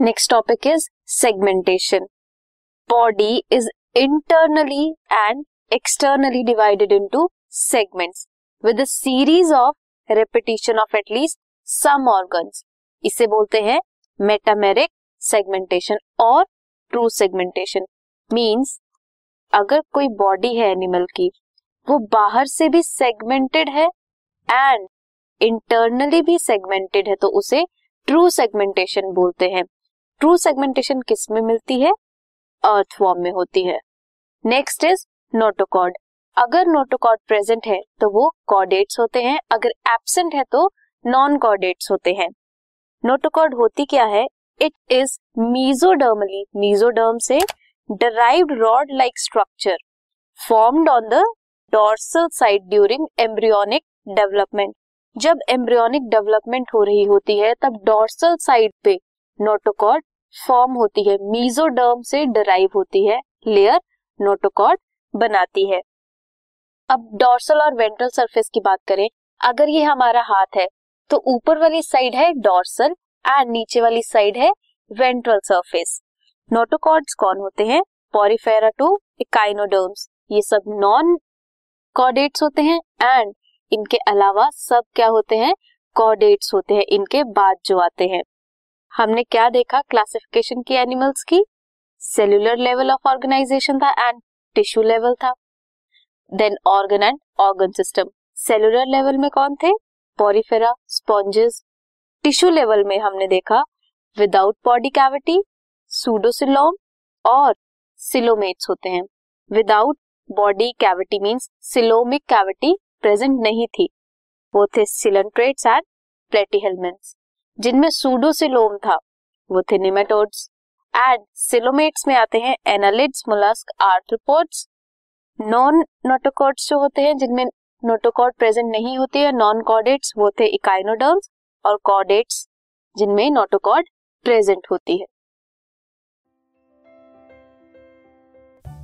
Next topic is segmentation body is internally and externally divided into segments with a series of repetition of at least some organs इसे बोलते हैं metameric segmentation और true segmentation means अगर कोई body है animal की, वो बाहर से भी सेगमेंटेड है एंड इंटरनली भी सेगमेंटेड है तो उसे ट्रू सेगमेंटेशन बोलते हैं। ट्रू सेगमेंटेशन किसमें मिलती है? अर्थ फॉर्म में होती है। नेक्स्ट इज़ नोटोकॉड अगर नोटोकॉड प्रेजेंट है तो वो कॉर्डेट्स होते हैं। अगर एबसेंट है तो नॉन कॉर्डेट्स होते हैं। नोटोकॉड होती क्या है? इट इज़ मीजोडर्मली मीजोडर्म से derived rod like structure formed on the dorsal side during embryonic development जब एम्ब्रियोनिक डेवलपमेंट हो रही होती है, तब डोर्सल साइड पे नोटोकॉर्ड फॉर्म होती है मीजोडर्म से डराइव होती है लेयर नोटोकॉर्ड बनाती है। अब डॉर्सल और वेंट्रल सरफेस की बात करें, अगर ये हमारा हाथ है तो ऊपर वाली साइड है डॉर्सल एंड नीचे वाली साइड है वेंट्रल सरफेस नोटोकॉर्ड्स कौन होते हैं? पॉरीफेरा टू इकाइनोडर्म्स ये सब नॉन कॉर्डेट्स होते हैं एंड इनके अलावा सब क्या होते हैं? कॉर्डेट्स होते हैं, इनके बाद जो आते हैं। हमने क्या देखा क्लासिफिकेशन की एनिमल्स की? सेल्यूलर लेवल ऑफ़ ऑर्गेनाइजेशन था एंड टिश्यू लेवल था। Then organ and organ system cellular level में कौन थे? पोरिफेरा स्पॉन्जेस टिश्यू लेवल में हमने देखा विदाउट बॉडी कैविटी सूडोसिलोम और सिलोमेट्स होते हैं। Without body cavity means coelomic cavity present नहीं थी। वो थे सिलेंट्रेट्स एंड प्लेटीहेलमेंट्स जिनमें सूडोसिलोम था। वो थे निमेटोड्स एंड सिलोमेट्स में आते हैं annelids molluscs arthropods non notochords जो होते हैं, जिनमें नोटोकॉड प्रेजेंट नहीं होते हैं नॉन कॉर्डेट्स वो थे इकाइनोडर्म्स और कॉर्डेट्स जिनमें नोटोकॉड प्रेजेंट होती है।